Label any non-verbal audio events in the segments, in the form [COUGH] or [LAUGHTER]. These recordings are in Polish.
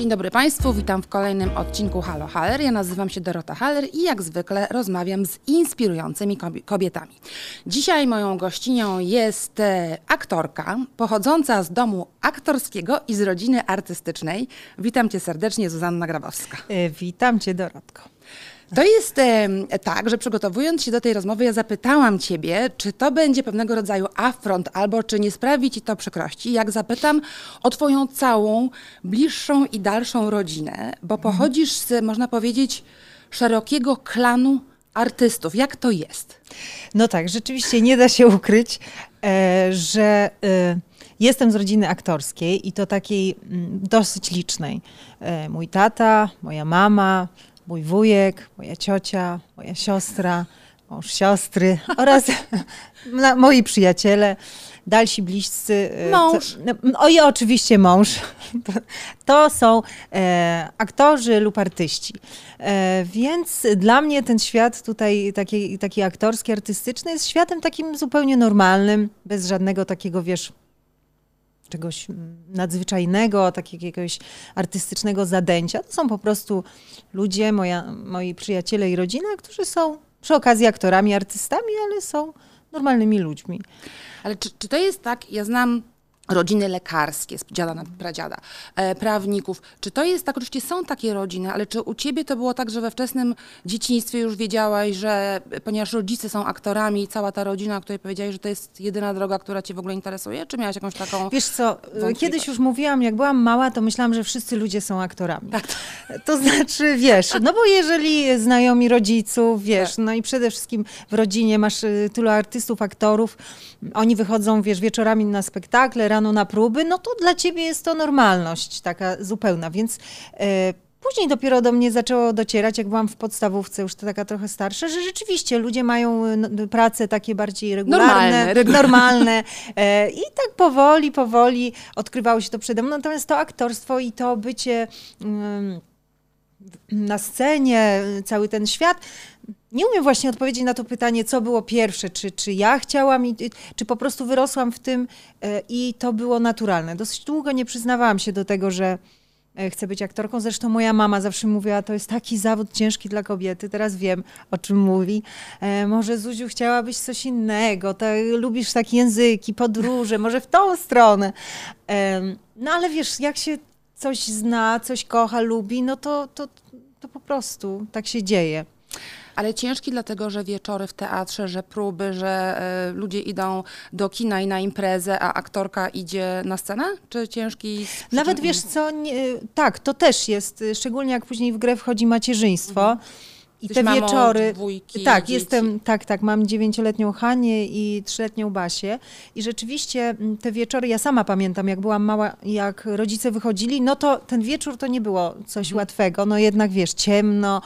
Dzień dobry Państwu, witam w kolejnym odcinku Halo Haller. Ja nazywam się Dorota Haller i jak zwykle rozmawiam z inspirującymi kobietami. Dzisiaj moją gościnią jest e, aktorka pochodząca z domu aktorskiego i z rodziny artystycznej. Witam Cię serdecznie, Zuzanna Grabowska. E, witam Cię, Dorotko. To jest e, tak, że przygotowując się do tej rozmowy, ja zapytałam Ciebie, czy to będzie pewnego rodzaju afront, albo czy nie sprawi Ci to przykrości, jak zapytam o Twoją całą bliższą i dalszą rodzinę, bo mhm. pochodzisz z, można powiedzieć, szerokiego klanu artystów. Jak to jest? No tak, rzeczywiście nie da się ukryć, e, że. E, jestem z rodziny aktorskiej i to takiej mm, dosyć licznej. E, mój tata, moja mama, mój wujek, moja ciocia, moja siostra, mąż siostry oraz [LAUGHS] moi przyjaciele, dalsi bliscy. E, mąż. No, o i oczywiście mąż. [LAUGHS] To są e, aktorzy lub artyści. E, więc dla mnie ten świat tutaj taki, taki aktorski, artystyczny jest światem takim zupełnie normalnym, bez żadnego takiego, wiesz, czegoś nadzwyczajnego, takiego jakiegoś artystycznego zadęcia. To są po prostu ludzie, moja, moi przyjaciele i rodzina, którzy są przy okazji aktorami, artystami, ale są normalnymi ludźmi. Ale czy, czy to jest tak, ja znam rodziny lekarskie z dziada na pradziada, e, prawników. Czy to jest tak, oczywiście są takie rodziny, ale czy u ciebie to było tak, że we wczesnym dzieciństwie już wiedziałaś, że ponieważ rodzice są aktorami, cała ta rodzina, o której powiedziałaś, że to jest jedyna droga, która cię w ogóle interesuje? Czy miałaś jakąś taką Wiesz co, kiedyś już mówiłam, jak byłam mała, to myślałam, że wszyscy ludzie są aktorami. Tak. To znaczy, wiesz, no bo jeżeli znajomi rodziców, wiesz, tak. no i przede wszystkim w rodzinie masz y, tylu artystów, aktorów, oni wychodzą, wiesz, wieczorami na spektakle, rano na próby, no to dla ciebie jest to normalność taka zupełna, więc e, Później dopiero do mnie zaczęło docierać, jak byłam w podstawówce, już to taka trochę starsza, że rzeczywiście ludzie mają prace takie bardziej regularne, normalne. [LAUGHS] normalne e, I tak powoli, powoli odkrywało się to przede mną. Natomiast to aktorstwo i to bycie mm, na scenie, cały ten świat, nie umiem właśnie odpowiedzieć na to pytanie, co było pierwsze, czy, czy ja chciałam, czy po prostu wyrosłam w tym e, i to było naturalne. Dosyć długo nie przyznawałam się do tego, że e, chcę być aktorką. Zresztą moja mama zawsze mówiła, to jest taki zawód ciężki dla kobiety. Teraz wiem, o czym mówi. E, może Zuziu chciałabyś coś innego, to, lubisz takie języki, podróże, może w tą stronę. no ale wiesz, jak się coś zna, coś kocha, lubi, no to, to, to po prostu tak się dzieje. Ale ciężki dlatego, że wieczory w teatrze, że próby, że y, ludzie idą do kina i na imprezę, a aktorka idzie na scenę? Czy ciężki? Nawet wiesz co, nie, tak, to też jest, szczególnie jak później w grę wchodzi macierzyństwo. Mhm i te wieczory. Dwójki, tak, dzieci. jestem, tak, tak. Mam dziewięcioletnią Hanię i trzyletnią Basię. I rzeczywiście mm, te wieczory, ja sama pamiętam, jak byłam mała, jak rodzice wychodzili, no to ten wieczór to nie było coś mhm. łatwego. No jednak wiesz, ciemno.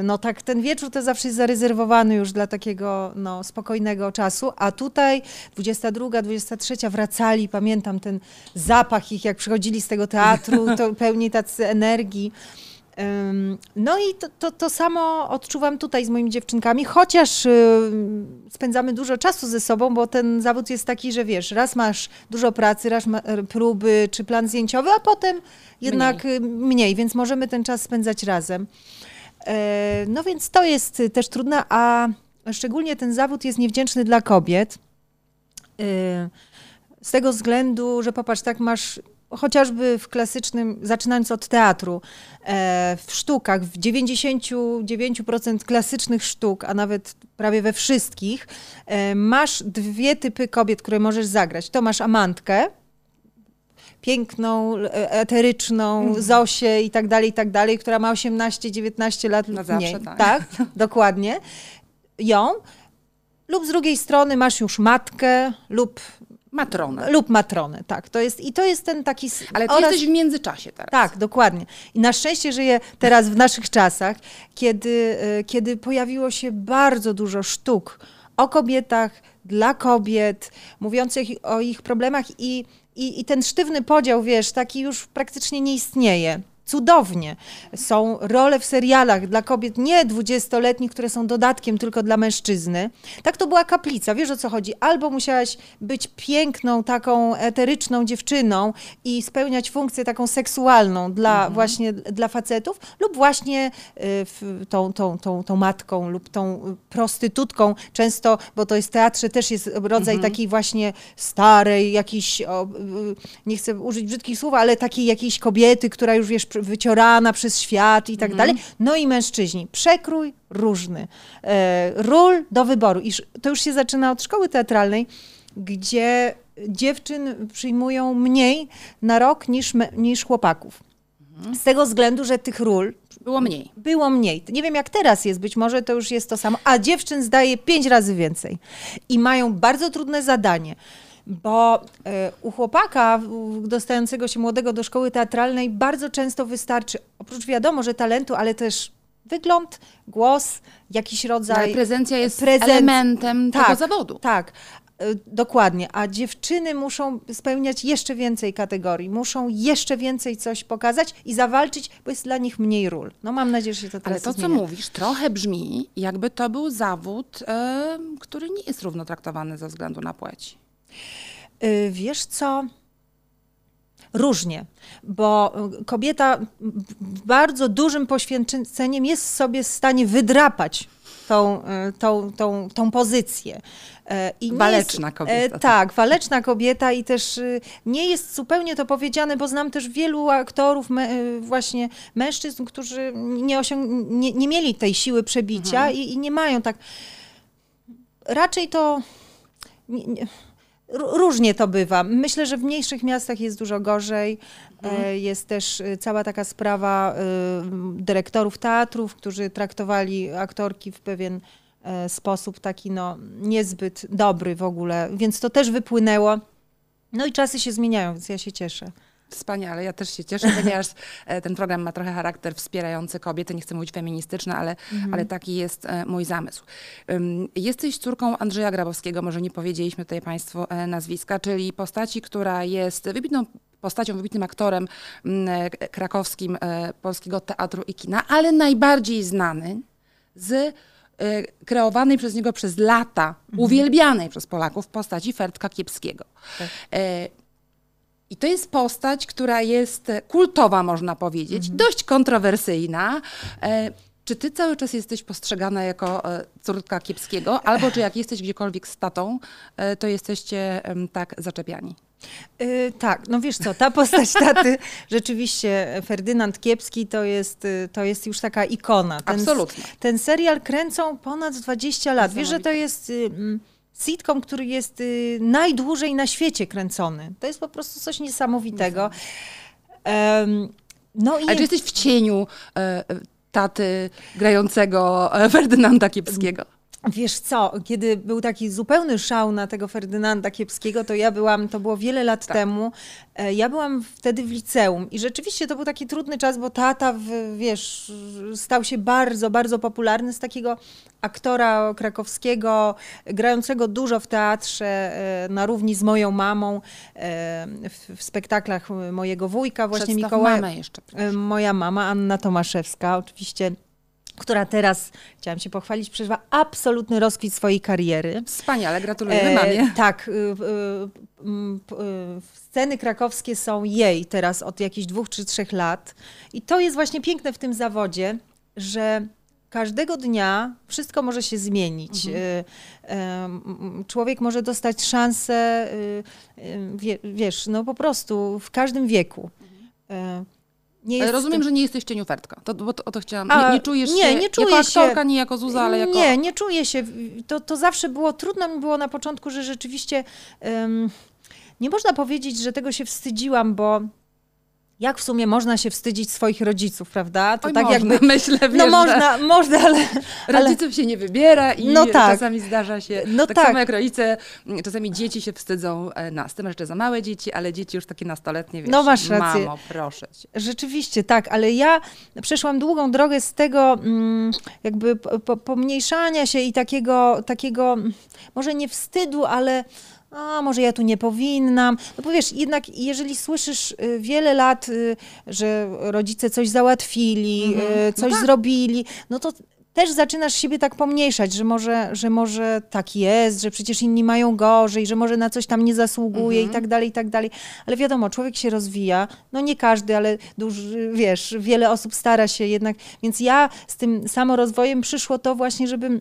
Y, no tak, ten wieczór to zawsze jest zarezerwowany już dla takiego no, spokojnego czasu. A tutaj 22, 23 wracali, pamiętam ten zapach ich, jak przychodzili z tego teatru, [LAUGHS] to pełni tacy energii. No i to, to, to, samo odczuwam tutaj z moimi dziewczynkami, chociaż spędzamy dużo czasu ze sobą, bo ten zawód jest taki, że wiesz, raz masz dużo pracy, raz e, próby czy plan zdjęciowy, a potem jednak mniej. mniej, więc możemy ten czas spędzać razem. E, no więc to jest też trudne, a szczególnie ten zawód jest niewdzięczny dla kobiet. E, z tego względu, że popatrz, tak masz chociażby w klasycznym, zaczynając od teatru, e, w sztukach, w 99% klasycznych sztuk, a nawet prawie we wszystkich, e, masz dwie typy kobiet, które możesz zagrać. To masz amantkę, piękną, e, eteryczną, mm. Zosię i tak dalej, i tak dalej, która ma 18-19 lat lub zawsze, mniej. Tak. tak, [LAUGHS] dokładnie. Ją. Lub z drugiej strony masz już matkę lub Matronę. Lub matronę, tak. To jest, I to jest ten taki... Ale ty oraz... jesteś w międzyczasie teraz. Tak, dokładnie. I na szczęście żyję teraz w naszych czasach, kiedy, e, kiedy pojawiło się bardzo dużo sztuk o kobietach, dla kobiet, mówiących o ich problemach i, i, i ten sztywny podział, wiesz, taki już praktycznie nie istnieje. Cudownie. Są role w serialach dla kobiet nie dwudziestoletnich, które są dodatkiem tylko dla mężczyzny. Tak to była kaplica, wiesz o co chodzi? Albo musiałaś być piękną, taką eteryczną dziewczyną i spełniać funkcję taką seksualną dla mhm. właśnie dla facetów, lub właśnie y, tą, tą, tą, tą matką lub tą prostytutką, często, bo to jest teatrze też jest rodzaj mhm. takiej właśnie starej, jakiejś, o, y, nie chcę użyć brzydkich słów, ale takiej jakiejś kobiety, która już wiesz, wyciorana przez świat i tak mhm. dalej. No i mężczyźni. Przekrój różny. E, ról do wyboru. I to już się zaczyna od szkoły teatralnej, gdzie dziewczyn przyjmują mniej na rok niż, niż chłopaków. Mhm. Z tego względu, że tych ról było mniej. Było mniej. Nie wiem jak teraz jest, być może to już jest to samo, a dziewczyn zdaje pięć razy więcej. I mają bardzo trudne zadanie bo e, u chłopaka dostającego się młodego do szkoły teatralnej bardzo często wystarczy, oprócz wiadomo, że talentu, ale też wygląd, głos, jakiś rodzaj. Ale prezencja jest prezenc... elementem tak, tego zawodu. Tak. E, dokładnie, a dziewczyny muszą spełniać jeszcze więcej kategorii, muszą jeszcze więcej coś pokazać i zawalczyć, bo jest dla nich mniej ról. No mam nadzieję, że się to teraz Ale to, zmienia. co mówisz, trochę brzmi, jakby to był zawód, yy, który nie jest równo traktowany ze względu na płeć. Y, wiesz co? Różnie, bo kobieta bardzo dużym poświęceniem jest sobie w stanie wydrapać tą, y, tą, tą, tą pozycję. I waleczna jest, kobieta. Tak, waleczna kobieta i też y, nie jest zupełnie to powiedziane, bo znam też wielu aktorów, właśnie mężczyzn, którzy nie, osiąg- nie, nie mieli tej siły przebicia mhm. i, i, nie mają tak. Raczej to. Nie, Różnie to bywa. Myślę, że w mniejszych miastach jest dużo gorzej. Mhm. E, jest też e, cała taka sprawa e, dyrektorów teatrów, którzy traktowali aktorki w pewien sposób taki no, niezbyt dobry w ogóle, więc to też wypłynęło. No i czasy się zmieniają, więc ja się cieszę. Wspaniale, ja też się cieszę, [LAUGHS] ponieważ e, ten program ma trochę charakter wspierający kobiety, nie chcę mówić feministyczny, ale, mhm. ale taki jest e, mój zamysł. Jesteś córką Andrzeja Grabowskiego, może nie powiedzieliśmy tutaj Państwu e, nazwiska, czyli postaci, która jest wybitną postacią, wybitnym aktorem krakowskim polskiego teatru i kina, ale najbardziej znany z kreowanej przez niego przez lata, mhm. uwielbianej przez Polaków postaci Fertka Kiepskiego. Tak. I to jest postać, która jest kultowa, można powiedzieć, mhm. dość kontrowersyjna. E, czy ty cały czas jesteś postrzegana jako e, córka kiepskiego, albo czy jak jesteś gdziekolwiek z tatą, e, to jesteście tak zaczepiani? Yy, tak, no wiesz co, ta postać taty, [LAUGHS] rzeczywiście Ferdynand Kiepski to jest, to jest już taka ikona. Ten, Absolutnie. Ten serial kręcą ponad 20 lat. Wiesz, że to jest... Yy, sitcom, który jest y, najdłużej na świecie kręcony. To jest po prostu coś niesamowitego. Um, no i... A czy jesteś w cieniu e, taty grającego e, Ferdynanda Kiepskiego? Wiesz co, kiedy był taki zupełny szał na tego Ferdynanda Kiepskiego, to ja byłam, to było wiele lat tak. temu, e, ja byłam wtedy w liceum i rzeczywiście to był taki trudny czas, bo tata, wiesz, stał się bardzo, bardzo popularny z takiego aktora krakowskiego, grającego dużo w teatrze, e, na równi z moją mamą, e, w, spektaklach mojego wujka, właśnie Mikołaja. jeszcze. Proszę. Moja mama, Anna Tomaszewska, oczywiście która teraz, chciałam się pochwalić, przeżywa absolutny rozkwit swojej kariery. Wspaniale, gratulujemy e, mamie. Tak. Y, y, y, sceny krakowskie są jej teraz od jakichś dwóch czy trzech lat. I to jest właśnie piękne w tym zawodzie, że każdego dnia wszystko może się zmienić. Mhm. Człowiek może dostać szansę, wiesz, no po prostu w każdym wieku. Nie jest... Rozumiem, że nie jesteś cieniufertka. To, bo to, o to chciałam. A, nie, nie czujesz nie, się nie czuję jako aktorka, się, nie jako Zuza, ale jako... Nie, nie czuję się. To, to zawsze było, trudno mi było na początku, że rzeczywiście um, nie można powiedzieć, że tego się wstydziłam, bo jak w sumie można się wstydzić swoich rodziców, prawda? To Oj, tak można, jakby. Myślę, no wiesz, no można, można, ale. Rodziców ale... się nie wybiera i no tak. czasami zdarza się. No tak, tak samo jak rodzice, czasami dzieci się wstydzą e, nas. Ty masz jeszcze za małe dzieci, ale dzieci już takie nastoletnie, wiesz. No masz rację. Mamo, proszę cię. Rzeczywiście, tak, ale ja przeszłam długą drogę z tego mm, jakby pomniejszania się i takiego, takiego może nie wstydu, ale a może ja tu nie powinnam. No bo wiesz, jednak jeżeli słyszysz y, wiele lat, y, że rodzice coś załatwili, mhm. coś no tak. zrobili, no to też zaczynasz siebie tak pomniejszać, że może, że może tak jest, że przecież inni mają gorzej, że może na coś tam nie zasługuje mhm. i tak dalej, i tak dalej. Ale wiadomo, człowiek się rozwija, no nie każdy, ale duży, wiesz, wiele osób stara się jednak, więc ja z tym samorozwojem przyszło to właśnie, żeby e,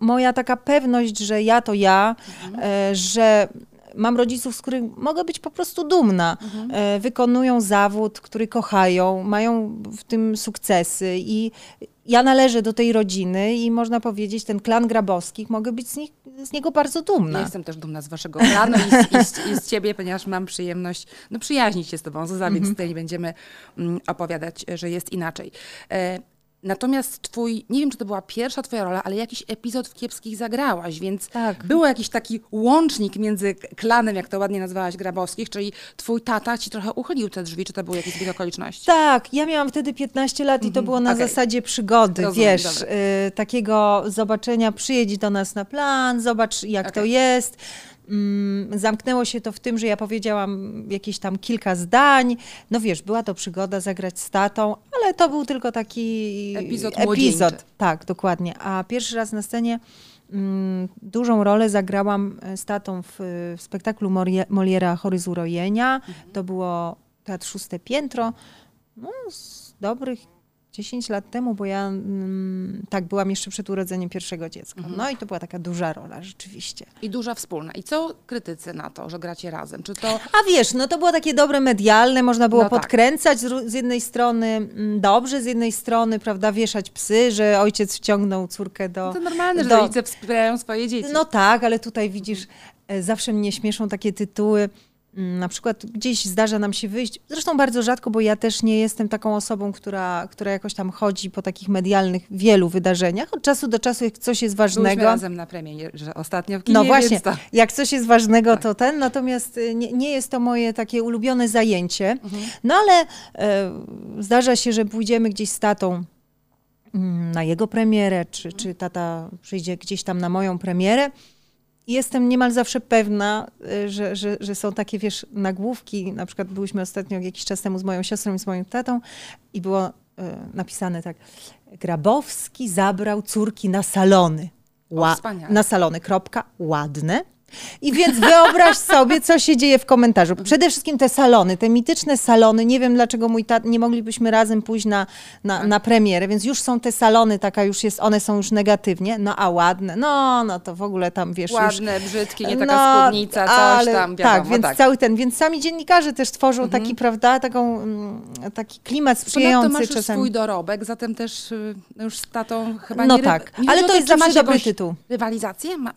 moja taka pewność, że ja to ja, mhm. E, że mam rodziców, z których mogę być po prostu dumna. Mhm. E, wykonują zawód, który kochają, mają w tym sukcesy i ja należę do tej rodziny i można powiedzieć, ten klan Grabowskich, mogę być z, nich, z niego bardzo dumna. Ja jestem też dumna z waszego klanu i z, i z, i z ciebie, ponieważ mam przyjemność no, przyjaźnić się z tobą. Zuza, więc mhm. tutaj będziemy mm, opowiadać, że jest inaczej. E, Natomiast twój, nie wiem czy to była pierwsza twoja rola, ale jakiś epizod w Kiepskich zagrałaś, więc tak. był jakiś taki łącznik między klanem, jak to ładnie nazwałaś, Grabowskich, czyli twój tata ci trochę uchylił te drzwi, czy to były jakieś zbieg okoliczności? Tak, ja miałam wtedy 15 lat i to mhm, było na okay. zasadzie przygody, Rozumiem, wiesz, y, takiego zobaczenia, przyjedź do nas na plan, zobacz jak okay. to jest. Mm, zamknęło się to w tym, że ja powiedziałam jakieś tam kilka zdań. No wiesz, była to przygoda zagrać z tatą, ale to był tylko taki epizod. epizod. Tak, dokładnie. A pierwszy raz na scenie mm, dużą rolę zagrałam z tatą w, w spektaklu Moliera Chory z urojenia. Mhm. To było Teatr Szóste Piętro. No, z dobrych 10 lat temu, bo ja mm, tak byłam jeszcze przed urodzeniem pierwszego dziecka. Mhm. No i to była taka duża rola rzeczywiście. I duża wspólna. I co krytycy na to, że gracie razem? Czy to... A wiesz, no to było takie dobre medialne, można było no tak. podkręcać tak. z, z, jednej strony mm, dobrze, z jednej strony, prawda, wieszać psy, że ojciec wciągnął córkę do... No to normalne, do... że rodzice wspierają swoje dzieci. No tak, ale tutaj widzisz, e, zawsze mnie śmieszą takie tytuły na przykład gdzieś zdarza nam się wyjść, zresztą bardzo rzadko, bo ja też nie jestem taką osobą, która, która jakoś tam chodzi po takich medialnych wielu wydarzeniach. Od czasu do czasu, jak coś jest ważnego. Byliśmy razem na premierze że ostatnio w kinie, No właśnie, to... jak coś jest ważnego, tak. to ten, natomiast y, nie, nie, jest to moje takie ulubione zajęcie. Mhm. No ale e, zdarza się, że pójdziemy gdzieś z tatą mm, na jego premierę, czy, czy tata przyjdzie gdzieś tam na moją premierę jestem niemal zawsze pewna, y, że, że, że są takie, wiesz, nagłówki. Na przykład byliśmy ostatnio jakiś czas temu z moją siostrą i z moim tatą i było y, napisane tak. Grabowski zabrał córki na salony. Ła- na salony, kropka, ładne. I więc wyobraź sobie, co się dzieje w komentarzu. Przede wszystkim te salony, te mityczne salony. Nie wiem, dlaczego mój tat, nie moglibyśmy razem pójść na, na, na premierę, więc już są te salony, taka już jest, one są już negatywnie. No a ładne, no, no to w ogóle tam wiesz Ładne, już, brzydkie, nie taka no, spódnica, coś ale, tam, wiadomo, Tak, więc tak. cały ten, więc sami dziennikarze też tworzą mhm. taki, prawda, taką, mm, taki klimat sprzyjający Ponadto masz czasem. swój dorobek, zatem też y, już z tatą chyba no nie... No tak, nie ale to, to jest zawsze dobry tytuł. Rywalizację? Ma,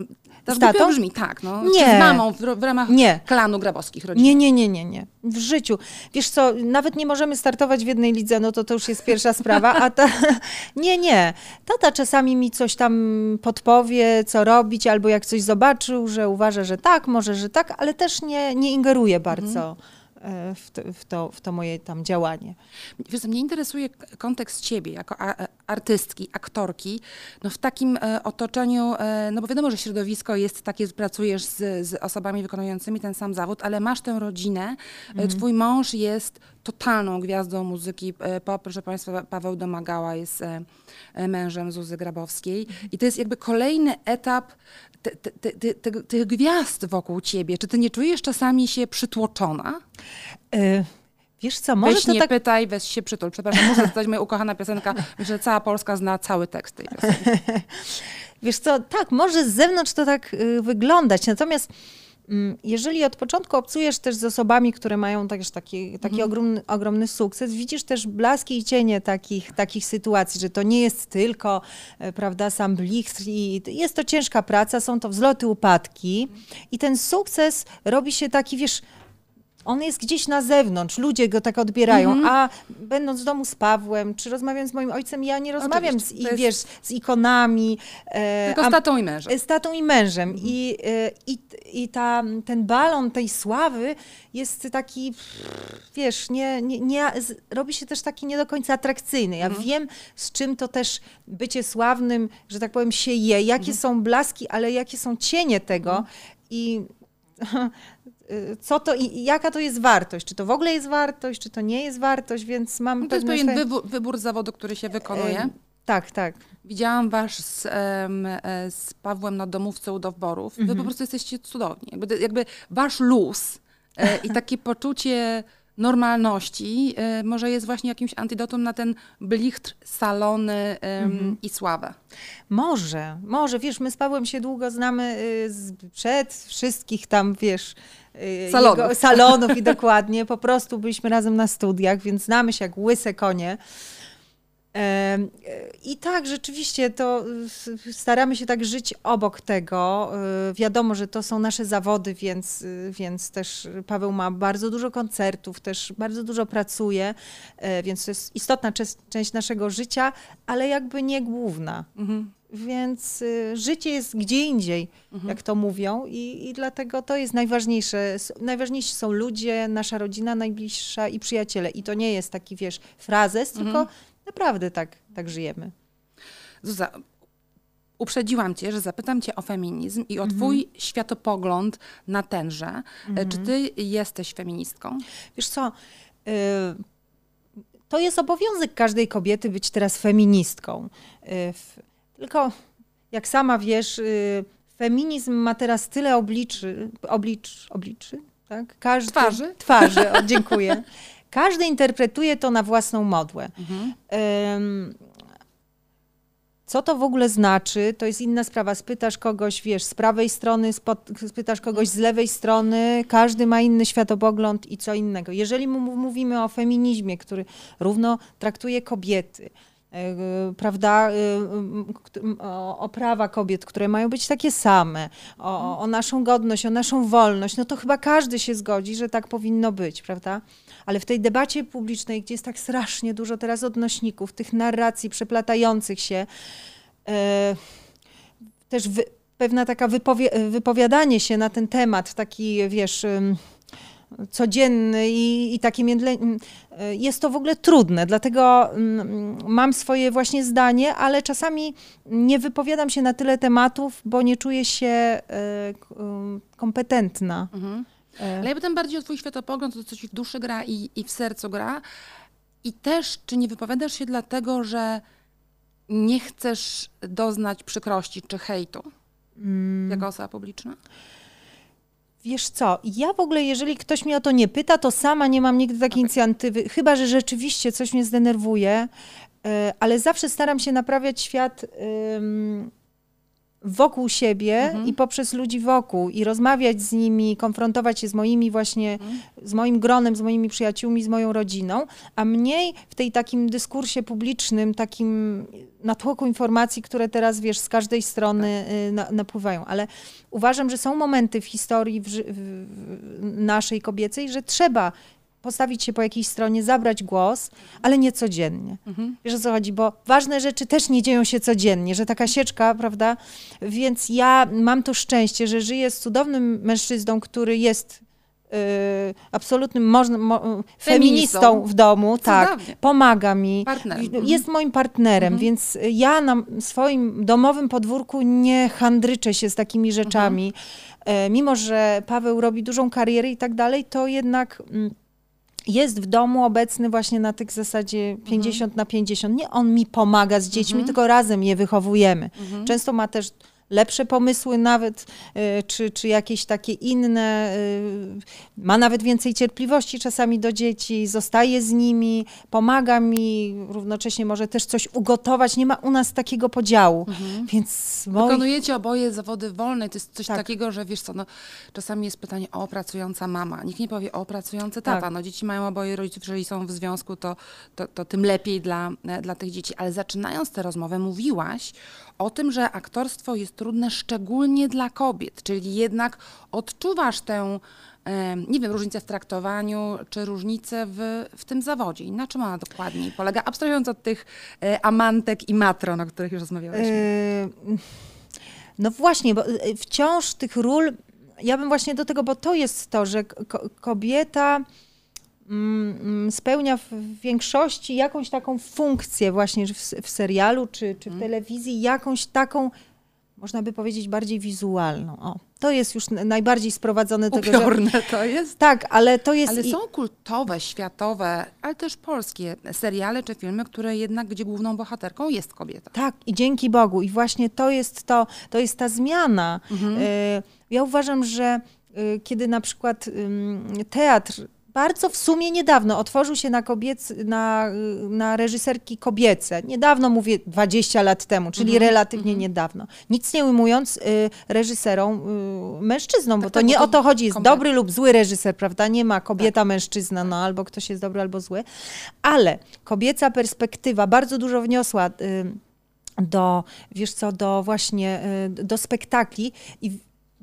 to z tatą? brzmi, tak, no. Nie. Czy z mamą w, w ramach nie. klanu grabowskich rodzin? Nie, nie, nie, nie, nie. W życiu. Wiesz co, nawet nie możemy startować w jednej lidze, no to to już jest pierwsza sprawa, a ta... [LAUGHS] Nie, nie. Tata czasami mi coś tam podpowie, co robić, albo jak coś zobaczył, że uważa, że tak, może, że tak, ale też nie, nie ingeruje bardzo. Mhm. E, w to, w to, w to moje tam działanie. Wiesz, mnie interesuje kontekst ciebie jako artystki, aktorki, no w takim e, otoczeniu, e, no bo wiadomo, że środowisko jest takie, pracujesz z, z osobami wykonującymi ten sam zawód, ale masz tę rodzinę, mhm. twój mąż jest totalną gwiazdą muzyki pop, proszę Państwa, Paweł Domagała jest mężem Zuzy Grabowskiej i to jest jakby kolejny etap te, te, te, tych gwiazd wokół ciebie. Czy ty nie czujesz czasami się przytłoczona? Y Wiesz co, może weź to nie tak... pytaj, weź się przytul. Przepraszam, muszę zadać moja ukochana piosenka. Myślę, [LAUGHS] że cała Polska zna cały tekst tej piosenki. [LAUGHS] Wiesz co, tak, może z zewnątrz to tak y, wyglądać, natomiast jeżeli od początku obcujesz też z osobami, które mają też taki, taki mhm. ogromny, ogromny sukces, widzisz też blaski i cienie takich, takich sytuacji, że to nie jest tylko, e, prawda, sam blichtr i jest to ciężka praca, są to wzloty, upadki i ten sukces robi się taki, wiesz, on jest gdzieś na zewnątrz, ludzie go tak odbierają, -hmm. a będąc w domu z Pawłem, czy rozmawiając z moim ojcem, ja nie rozmawiam z, jest... wiesz, z ikonami. E, Tylko z tatą i mężem. Z tatą i mężem. I, e, i, i ta, ten balon tej sławy jest taki, wiesz, nie, nie, nie, robi się też taki nie do końca atrakcyjny. Ja -hmm. wiem, z czym to też bycie sławnym, że tak powiem, się je, jakie mhm. są blaski, ale jakie są cienie tego. Mhm. i [LAUGHS] co to i jaka to jest wartość? Czy to w ogóle jest wartość, czy to nie jest wartość, więc mam no To jest pewien swoje- wybór, wybór zawodu, który się wykonuje. E, Tak, tak. Widziałam was z, e, z Pawłem na domówce u Dowborów. Wy po prostu jesteście cudowni. Jakby, jakby wasz luz e, i takie [LAUGHS] poczucie normalności e, może jest właśnie jakimś antidotum na ten blichtr, salony em, i sławę. Może, może, wiesz, my z Pawłem się długo znamy y, z, przed wszystkich tam, wiesz, y, Salonów. Jego, salonów i dokładnie, po prostu byliśmy razem na studiach, więc znamy się jak łyse konie. I tak, rzeczywiście, to y, staramy się tak żyć obok tego. Y, Wiadomo, że to są nasze zawody, więc, y, więc też Paweł ma bardzo dużo koncertów, też bardzo dużo pracuje, e, więc to jest istotna część naszego życia, ale jakby nie główna. Mhm. Więc życie jest gdzie indziej, jak to mówią, i, i dlatego to jest najważniejsze. Najważniejsi są ludzie, nasza rodzina najbliższa i przyjaciele. I to nie jest taki, wiesz, frazes, tylko naprawdę tak, tak żyjemy. Zuza, uprzedziłam cię, że zapytam cię o feminizm i o Mhm. twój światopogląd na tenże. E, Czy ty jesteś feministką? Wiesz co, y, to jest obowiązek każdej kobiety być teraz feministką. Y, Tylko jak sama wiesz, y, feminizm ma teraz tyle obliczy, oblicz, obliczy, tak? Każdy, Twarzy. Twarzy, o, dziękuję. [LAUGHS] Każdy interpretuje to na własną modłę. Mhm. Ym, Co to w ogóle znaczy? To jest inna sprawa. Spytasz kogoś, wiesz, z prawej strony, spod, spytasz kogoś z lewej strony, każdy ma inny światopogląd i co innego. Jeżeli mówimy o feminizmie, który równo traktuje kobiety, prawda, e, m, kt- m, o, prawa kobiet, które mają być takie same, o, o naszą godność, o naszą wolność, no to chyba każdy się zgodzi, że tak powinno być, prawda? Ale w tej debacie publicznej, gdzie jest tak strasznie dużo teraz odnośników, tych narracji przeplatających się, e, też wy, pewna taka wypowie, wypowiadanie się na ten temat, taki wiesz, codzienny i, i takie międle, ym, e, jest to w ogóle trudne, dlatego mam swoje właśnie zdanie, ale czasami nie wypowiadam się na tyle tematów, bo nie czuję się e, ym, kompetentna. Mhm. E, Ale ja pytam bardziej o twój światopogląd, to, co ci w duszy gra i, i w sercu gra. I też, czy nie wypowiadasz się dlatego, że nie chcesz doznać przykrości czy hejtu mm. jako osoba publiczna? Wiesz co, ja w ogóle, jeżeli ktoś mnie o to nie pyta, to sama nie mam nigdy takiej inicjatywy, chyba że rzeczywiście coś mnie zdenerwuje, e, ale zawsze staram się naprawiać świat wokół siebie Mhm. i poprzez ludzi wokół i rozmawiać z nimi, konfrontować się z moimi właśnie, Mhm. z moim gronem, z moimi przyjaciółmi, z moją rodziną, a mniej w tej takim dyskursie publicznym, takim natłoku informacji, które teraz, wiesz, z każdej strony y, na, napływają. Ale uważam, że są momenty w historii w, w naszej kobiecej, że trzeba postawić się po jakiejś stronie, zabrać głos, ale nie codziennie. Mhm. Wiesz o co chodzi, bo ważne rzeczy też nie dzieją się codziennie, że taka sieczka, prawda? Więc ja mam to szczęście, że żyję z cudownym mężczyzną, który jest y, absolutnym można, mo, feministą. Feministą. w domu, tak. Cudownie. Pomaga mi. Partnerem. Mhm. Jest moim partnerem, Mhm. więc ja na swoim domowym podwórku nie handryczę się z takimi rzeczami. E, mimo, że Paweł robi dużą karierę i tak dalej, to jednak mm, jest w domu obecny właśnie na tych zasadzie 50 na 50. Nie on mi pomaga z dziećmi, Mhm. tylko razem je wychowujemy. Mhm. Często ma też lepsze pomysły nawet, y, czy, czy jakieś takie inne, y, ma nawet więcej cierpliwości czasami do dzieci, zostaje z nimi, pomaga mi, równocześnie może też coś ugotować. Nie ma u nas takiego podziału, Mhm. więc. Wykonujecie oboje zawody wolne. To jest coś Tak. takiego, że wiesz co, no, czasami jest pytanie o pracująca mama. Nikt nie powie o pracujący tata. Tak. No, dzieci mają oboje rodziców, jeżeli są w związku, to, to, to tym lepiej dla, e, dla tych dzieci. Ale zaczynając tę rozmowę, mówiłaś o tym, że aktorstwo jest trudne szczególnie dla kobiet, czyli jednak odczuwasz tę, e, nie wiem, różnicę w traktowaniu, czy różnicę w, w tym zawodzie. I na czym ona dokładniej polega, abstrahując od tych e, amantek i matron, o których już rozmawiałyśmy. Yy, No właśnie, bo wciąż tych ról, ja bym właśnie do tego, bo to jest to, że ko- kobieta mm, mm, spełnia w większości jakąś taką funkcję właśnie w, w serialu czy, czy w telewizji, jakąś taką, można by powiedzieć, bardziej wizualną. O. to jest już najbardziej sprowadzone tego, Upiorne że... to jest. Tak, ale to jest... Ale są kultowe, światowe, ale też polskie seriale czy filmy, które jednak, gdzie główną bohaterką jest kobieta. Tak, i dzięki Bogu. I właśnie to jest to, to jest ta zmiana. Mhm. Y, ja uważam, że y, kiedy na przykład teatr bardzo w sumie niedawno otworzył się na, kobiec, na, na reżyserki kobiece. Niedawno mówię 20 lat temu, czyli -hmm, relatywnie -hmm. niedawno. Nic nie ujmując y, reżyserom y, mężczyznom, tak, bo to tak, nie bo to o to chodzi. Jest komplet. dobry lub zły reżyser, prawda? Nie ma kobieta, tak. mężczyzna, no albo ktoś jest dobry, albo zły. Ale kobieca perspektywa bardzo dużo wniosła. Y, do, wiesz co, do właśnie, y, do spektakli i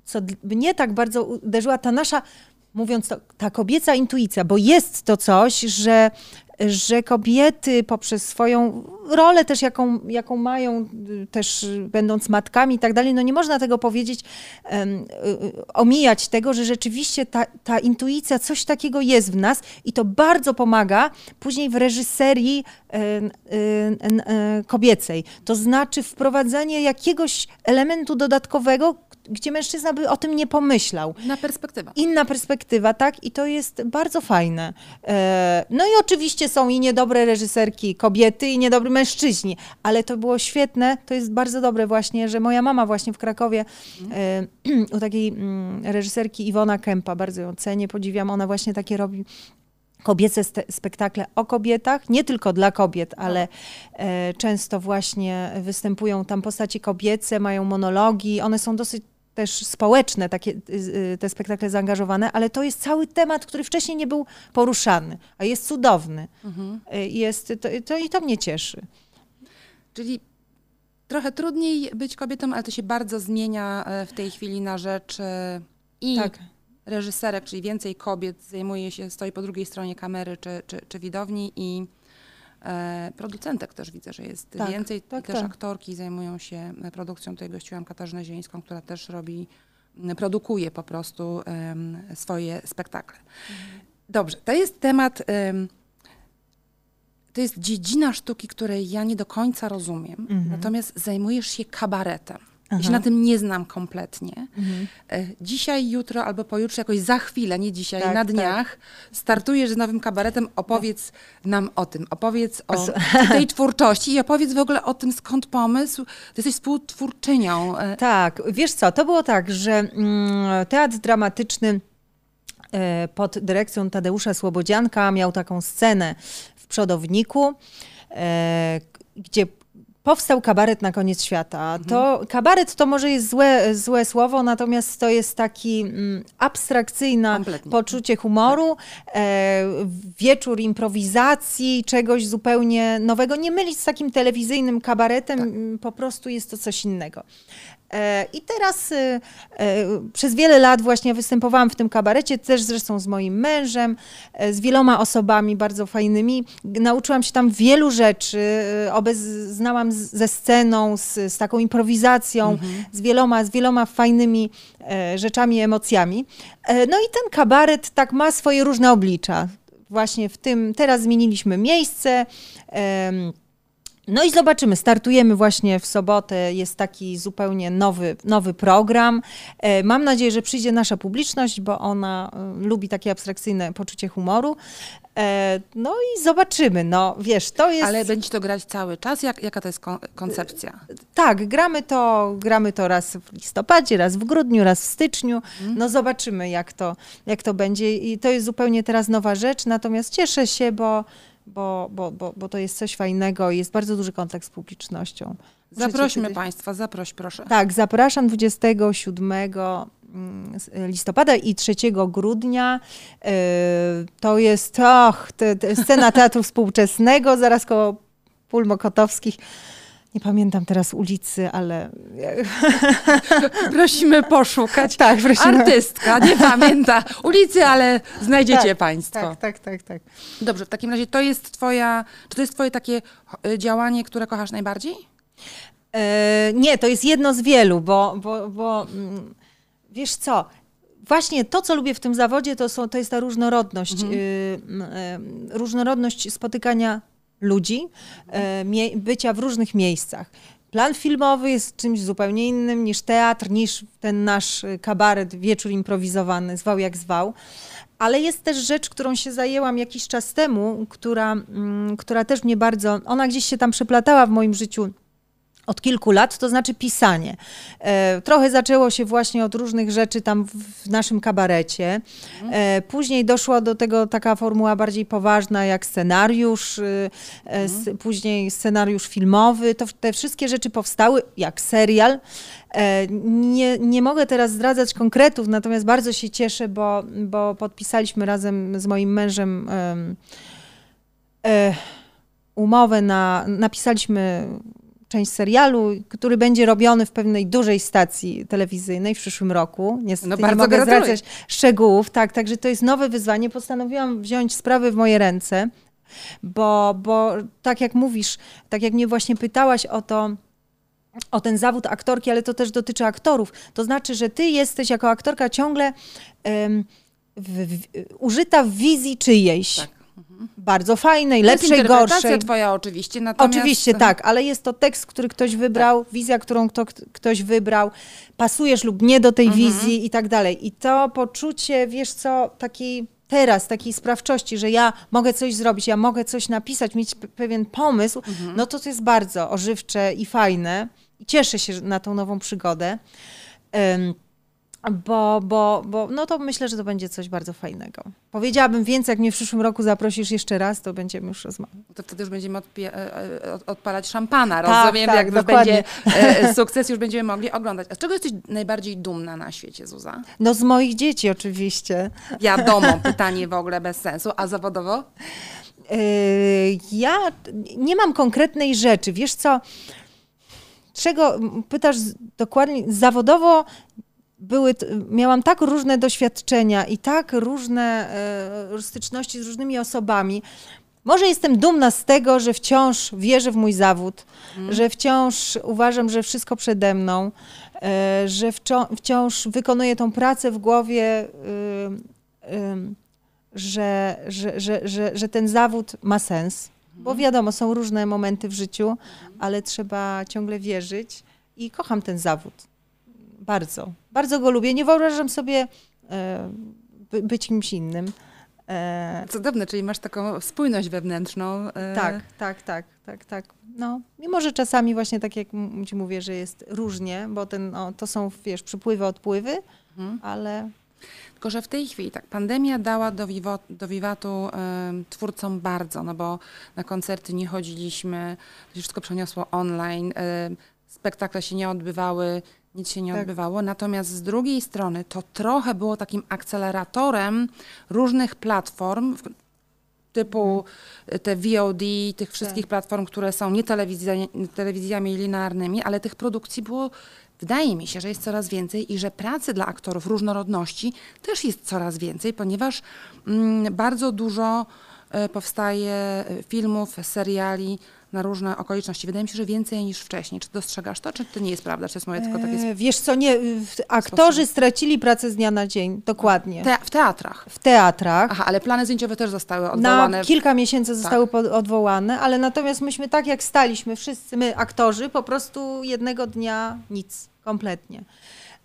co mnie tak bardzo uderzyła ta nasza mówiąc to, ta kobieca intuicja, bo jest to coś, że, że kobiety poprzez swoją rolę też, jaką, jaką mają, też będąc matkami i tak dalej, no nie można tego powiedzieć, um, omijać tego, że rzeczywiście ta, ta intuicja, coś takiego jest w nas i to bardzo pomaga później w reżyserii um, um, kobiecej. To znaczy wprowadzenie jakiegoś elementu dodatkowego, gdzie mężczyzna by o tym nie pomyślał. Inna perspektywa. Inna perspektywa, tak? I to jest bardzo fajne. E, no i oczywiście są i niedobre reżyserki kobiety, i niedobry mężczyźni, ale to było świetne. To jest bardzo dobre właśnie, że moja mama właśnie w Krakowie mm. [CLEARS THROAT] u takiej mm, reżyserki Iwona Kępa, bardzo ją cenię, podziwiam, ona właśnie takie robi kobiece spektakle o kobietach, nie tylko dla kobiet, ale e, często właśnie występują tam postaci kobiece, mają monologi, one są dosyć też społeczne, takie y, y, te spektakle zaangażowane, ale to jest cały temat, który wcześniej nie był poruszany, a jest cudowny. Mhm. Y, jest, to, to, I to mnie cieszy. Czyli trochę trudniej być kobietą, ale to się bardzo zmienia e, w tej chwili na rzecz e, i tak. reżyserek, czyli więcej kobiet zajmuje się, stoi po drugiej stronie kamery czy, czy, czy widowni i producentek też widzę, że jest tak, więcej. Tak, też tak. aktorki zajmują się e, produkcją. Tutaj gościłam Katarzynę Zielińską, która też robi, produkuje po prostu um, swoje spektakle. Mhm. Dobrze, to jest temat, um, to jest dziedzina sztuki, której ja nie do końca rozumiem, mhm. natomiast zajmujesz się kabaretem. Aha. Ja się na tym nie znam kompletnie. Mhm. E, dzisiaj, jutro albo pojutrze, jakoś za chwilę, nie dzisiaj, tak, na tak. dniach, tak. startujesz z nowym kabaretem. Opowiedz nam o tym. Opowiedz o [LAUGHS] tej twórczości i opowiedz w ogóle o tym, skąd pomysł. Ty jesteś współtwórczynią. E, tak, wiesz co, to było tak, że mm, teatr dramatyczny e, pod dyrekcją Tadeusza Słobodzianka miał taką scenę w przodowniku, gdzie powstał kabaret na koniec świata. Mhm. To kabaret to może jest złe, złe słowo, natomiast to jest taki mm, abstrakcyjne poczucie humoru, e, wieczór improwizacji, czegoś zupełnie nowego. Nie mylić z takim telewizyjnym kabaretem, tak. po prostu jest to coś innego. E, I teraz e, e, przez wiele lat właśnie występowałam w tym kabarecie, też zresztą z moim mężem, z wieloma osobami bardzo fajnymi. Nauczyłam się tam wielu rzeczy, obeznałam ze sceną, z, z taką improwizacją, mhm. z, wieloma, z wieloma fajnymi rzeczami, emocjami. No i ten kabaret tak ma swoje różne oblicza. Właśnie w tym, teraz zmieniliśmy miejsce. No i zobaczymy, startujemy właśnie w sobotę, jest taki zupełnie nowy, nowy program. E, mam nadzieję, że przyjdzie nasza publiczność, bo ona e, lubi takie abstrakcyjne poczucie humoru. E, no i zobaczymy, no wiesz, to jest... Ale będzie to grać cały czas? Jak, jaka to jest koncepcja? Tak, gramy to, gramy to raz w listopadzie, raz w grudniu, raz w styczniu. Mhm. No zobaczymy, jak to, jak to będzie. I to jest zupełnie teraz nowa rzecz, natomiast cieszę się, bo bo, bo, bo, bo to jest coś fajnego i jest bardzo duży kontakt z publicznością. Zaprośmy Państwa, zaproś proszę. Tak, zapraszam 27 mm, listopada i 3 grudnia. E, to jest och, te, te scena teatru współczesnego, zaraz koło pól mokotowskich. Nie pamiętam teraz ulicy, ale. Prosimy poszukać. [LAUGHS] Tak, prosimy. Artystka, nie pamięta ulicy, ale znajdziecie tak, Państwo. Tak, tak, tak, tak. Dobrze, w takim razie to jest Twoja. Czy to jest Twoje takie e, działanie, które kochasz najbardziej? E, nie, to jest jedno z wielu, bo, bo, bo mm, wiesz co? Właśnie to, co lubię w tym zawodzie, to, są, to jest ta różnorodność. Mhm. Y, y, różnorodność spotykania ludzi, e, bycia w różnych miejscach plan filmowy jest czymś zupełnie innym niż teatr, niż ten nasz kabaret, wieczór improwizowany, zwał jak zwał. Ale jest też rzecz, którą się zajęłam jakiś czas temu, która, mm, która też mnie bardzo, ona gdzieś się tam przeplatała w moim życiu od kilku lat, to znaczy pisanie. E, trochę zaczęło się właśnie od różnych rzeczy tam w naszym kabarecie. E, później doszła do tego taka formuła bardziej poważna jak scenariusz, e, s, później scenariusz filmowy. To, te wszystkie rzeczy powstały jak serial. E, nie, nie mogę teraz zdradzać konkretów, natomiast bardzo się cieszę, bo, bo podpisaliśmy razem z moim mężem e, umowę na, napisaliśmy część serialu, który będzie robiony w pewnej dużej stacji telewizyjnej w przyszłym roku. Niestety no bardzo nie mogę gratuluję. zdradzać szczegółów. Tak, także to jest nowe wyzwanie. Postanowiłam wziąć sprawy w moje ręce, bo, bo tak jak mówisz, tak jak mnie właśnie pytałaś o to, o ten zawód aktorki, ale to też dotyczy aktorów. To znaczy, że ty jesteś jako aktorka ciągle um, w, w, użyta w wizji czyjejś. Tak bardzo fajnej, to lepszej, jest gorszej. twoja oczywiście, natomiast... Oczywiście tak, ale jest to tekst, który ktoś wybrał, tak. wizja, którą kto, ktoś wybrał, pasujesz lub nie do tej mhm. wizji i tak dalej. I to poczucie, wiesz co, takiej teraz, takiej sprawczości, że ja mogę coś zrobić, ja mogę coś napisać, mieć pewien pomysł, mhm. no to to jest bardzo ożywcze i fajne. I cieszę się na tą nową przygodę. Um, bo, bo, bo no to myślę, że to będzie coś bardzo fajnego. Powiedziałabym więcej, jak mnie w przyszłym roku zaprosisz jeszcze raz, to będziemy już rozmawiać. To wtedy już będziemy e, e, odpalać szampana, tak, rozumiem, tak, jak dokładnie. będzie e, [LAUGHS] sukces, już będziemy mogli oglądać. A z czego jesteś najbardziej dumna na świecie, Zuza? No z moich dzieci oczywiście. Wiadomo, [LAUGHS] pytanie w ogóle bez sensu. A zawodowo? Ja nie mam konkretnej rzeczy. Wiesz co, czego pytasz dokładnie? Zawodowo były, miałam tak różne doświadczenia i tak różne e, styczności z różnymi osobami. Może jestem dumna z tego, że wciąż wierzę w mój zawód, mm. że wciąż uważam, że wszystko przede mną, e, że wciąż wykonuję tą pracę w głowie, y, że, że, że, że, że ten zawód ma sens. Bo mhm. wiadomo, są różne momenty w życiu, ale trzeba ciągle wierzyć i kocham ten zawód. Bardzo. Bardzo go lubię. Nie wyobrażam sobie e, być kimś innym. E, Cudowne, czyli masz taką spójność wewnętrzną. E... Tak, tak, tak, tak, tak. No, mimo, że czasami właśnie tak jak ci mówię, że jest różnie, bo ten, no, to są, wiesz, przypływy, odpływy, mhm. ale... Tylko, że w tej chwili tak, pandemia dała do, wiwo, do Wiwatu y, twórcom bardzo, no bo na koncerty nie chodziliśmy, to się wszystko przeniosło online, y, spektakle się nie odbywały, nic się nie tak. odbywało. Natomiast z drugiej strony to trochę było takim akceleratorem różnych platform, typu mhm. te VOD, tych wszystkich tak. platform, które są nie telewizjami linearnymi, ale tych produkcji było, wydaje mi się, że jest coraz więcej i że pracy dla aktorów różnorodności też jest coraz więcej, ponieważ mm, bardzo dużo y, powstaje filmów, seriali na różne okoliczności. Wydaje mi się, że więcej niż wcześniej. Czy dostrzegasz to, czy to nie jest prawda? Czy to jest moje tylko takie... Eee, wiesz co, nie, aktorzy stracili pracę z dnia na dzień, dokładnie. Te, w teatrach? W teatrach. Aha, ale plany zdjęciowe też zostały odwołane. Na kilka miesięcy tak. zostały tak. odwołane, ale natomiast myśmy tak jak staliśmy, wszyscy my aktorzy, po prostu jednego dnia nic, kompletnie.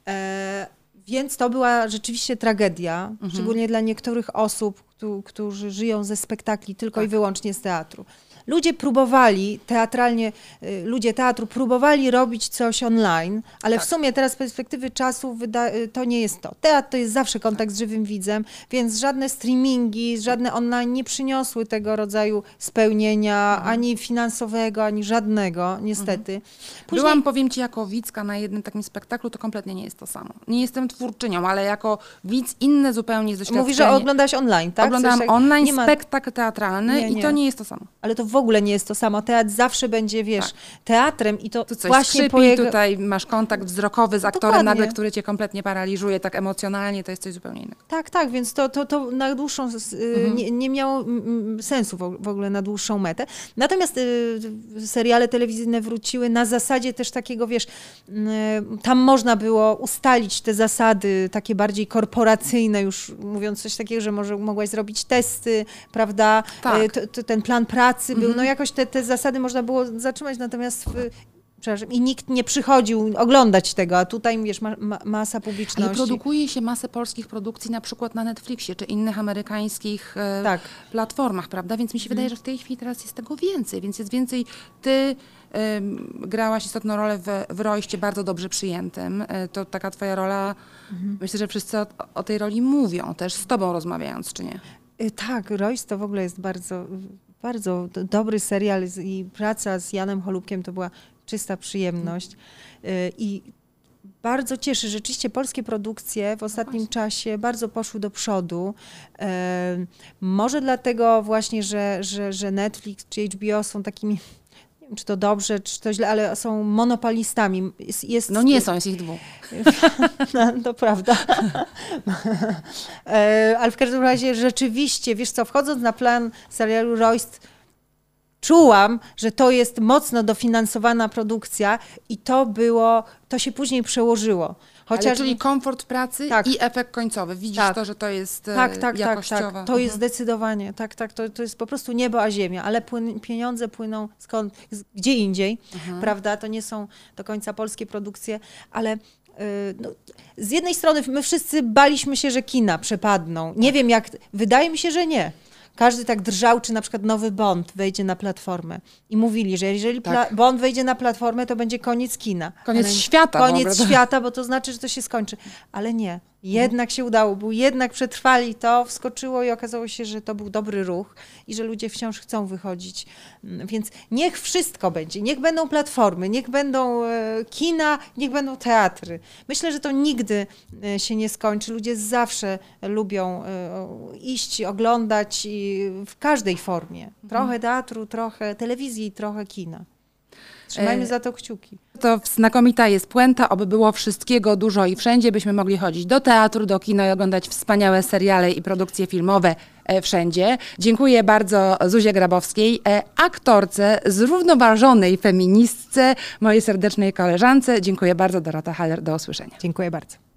E, więc to była rzeczywiście tragedia, mhm. szczególnie dla niektórych osób, którzy żyją ze spektakli tylko tak. i wyłącznie z teatru. Ludzie próbowali teatralnie, y, ludzie teatru próbowali robić coś online, ale tak. w sumie teraz z perspektywy czasu y, to nie jest to. Teatr to jest zawsze kontakt z żywym widzem, więc żadne streamingi, żadne online nie przyniosły tego rodzaju spełnienia, mhm. ani finansowego, ani żadnego, niestety. Mhm. Później... Byłam, powiem Ci, jako widzka na jednym takim spektaklu, to kompletnie nie jest to samo. Nie jestem twórczynią, ale jako widz inne zupełnie doświadczenie. Mówisz, że oglądałaś online, tak? Oglądałam online ma... spektakl teatralny nie, nie. i to nie jest to samo. Ale to w ogóle nie jest to samo. Teatr zawsze będzie, wiesz, tak. teatrem i to tu coś właśnie skrzypi, pojega... tutaj masz kontakt wzrokowy z aktorem Dokładnie. nagle, który cię kompletnie paraliżuje tak emocjonalnie, to jest coś zupełnie innego. Tak, tak, więc to, to, to na dłuższą, y, mhm. nie, nie miało sensu w ogóle na dłuższą metę. Natomiast y, seriale telewizyjne wróciły na zasadzie też takiego, wiesz, y, tam można było ustalić te zasady takie bardziej korporacyjne, już mówiąc coś takiego, że może mogłaś zrobić testy, prawda, tak. ten plan pracy był, no mhm. jakoś te, te zasady można było zatrzymać, natomiast w, przepraszam, i nikt nie przychodził oglądać tego, a tutaj wiesz, ma, ma, masa Ale publiczności. produkuje się masę polskich produkcji na przykład na Netflixie czy innych amerykańskich e, Tak. platformach, prawda? Więc mi się wydaje, że w tej chwili teraz jest tego więcej, więc jest więcej. Ty em, grałaś istotną rolę w, w Rojście, bardzo dobrze przyjętym. E, to taka twoja rola, myślę, że wszyscy o, o tej roli mówią, też z tobą rozmawiając, czy nie? Y, Tak, Royce to w ogóle jest bardzo, bardzo do- dobry serial i praca z Janem Holubkiem to była czysta przyjemność. Y, I bardzo cieszy, rzeczywiście polskie produkcje w ostatnim czasie bardzo poszły do przodu. E, Może dlatego właśnie, że, że, że Netflix czy HBO są takimi, czy to dobrze, czy to źle, ale są monopolistami. Jest, jest, No nie są, jest ich dwóch. [LAUGHS] no, to prawda. [LAUGHS] E, Ale w każdym razie rzeczywiście, wiesz co, wchodząc na plan serialu Royst, czułam, że to jest mocno dofinansowana produkcja i to było, to się później przełożyło. Chociaż... Czyli komfort pracy Tak. i efekt końcowy. Widzisz Tak. to, że to jest e, tak, tak, tak, jakościowe. tak. To jest Mhm. zdecydowanie, tak, tak, to, to jest po prostu niebo a ziemia, ale płyn, pieniądze płyną skąd, gdzie indziej, Mhm. prawda? To nie są do końca polskie produkcje, ale y, no, z jednej strony my wszyscy baliśmy się, że kina przepadną. Nie wiem jak, wydaje mi się, że nie. Każdy tak drżał, czy na przykład nowy Bond wejdzie na platformę. I mówili, że jeżeli Tak. Bond wejdzie na platformę, to będzie koniec kina. Koniec Ale- świata Koniec świata, bo to znaczy, że to się skończy. Ale nie. Jednak się udało, był jednak przetrwali to, wskoczyło i okazało się, że to był dobry ruch i że ludzie wciąż chcą wychodzić. Mm, Więc niech wszystko będzie, niech będą platformy, niech będą e, kina, niech będą teatry. Myślę, że to nigdy e, się nie skończy. Ludzie zawsze lubią e, iść, oglądać i w każdej formie. Trochę teatru, trochę telewizji, trochę kina. Trzymajmy E, za to kciuki. To znakomita jest puenta, oby było wszystkiego dużo i wszędzie byśmy mogli chodzić do teatru, do kina i oglądać wspaniałe seriale i produkcje filmowe e, wszędzie. Dziękuję bardzo Zuzie Grabowskiej, e, aktorce, zrównoważonej feministce, mojej serdecznej koleżance. Dziękuję bardzo, Dorota Haller. Do usłyszenia. Dziękuję bardzo.